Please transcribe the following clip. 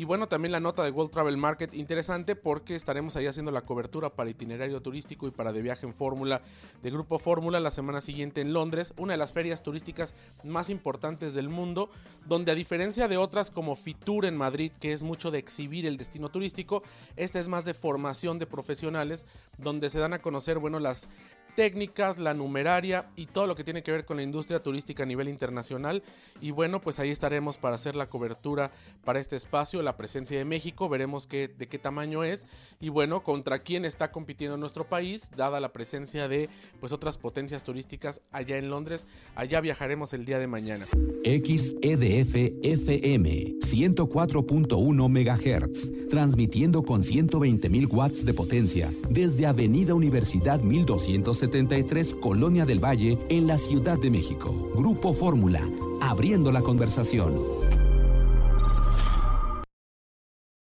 Y bueno, también la nota de World Travel Market interesante porque estaremos ahí haciendo la cobertura para itinerario turístico y para de viaje en Fórmula de Grupo Fórmula la semana siguiente en Londres, una de las ferias turísticas más importantes del mundo, donde a diferencia de otras como Fitur en Madrid, que es mucho de exhibir el destino turístico, esta es más de formación de profesionales, donde se dan a conocer, bueno, las técnicas, la numeraria y todo lo que tiene que ver con la industria turística a nivel internacional. Y bueno, pues ahí estaremos para hacer la cobertura para este espacio, la presencia de México, veremos qué, de qué tamaño es y bueno, contra quién está compitiendo nuestro país, dada la presencia de pues otras potencias turísticas allá en Londres. Allá viajaremos el día de mañana. XEDF FM 104.1 MHz, transmitiendo con 120.000 watts de potencia desde Avenida Universidad 1200 73 Colonia del Valle, en la Ciudad de México. Grupo Fórmula, abriendo la conversación.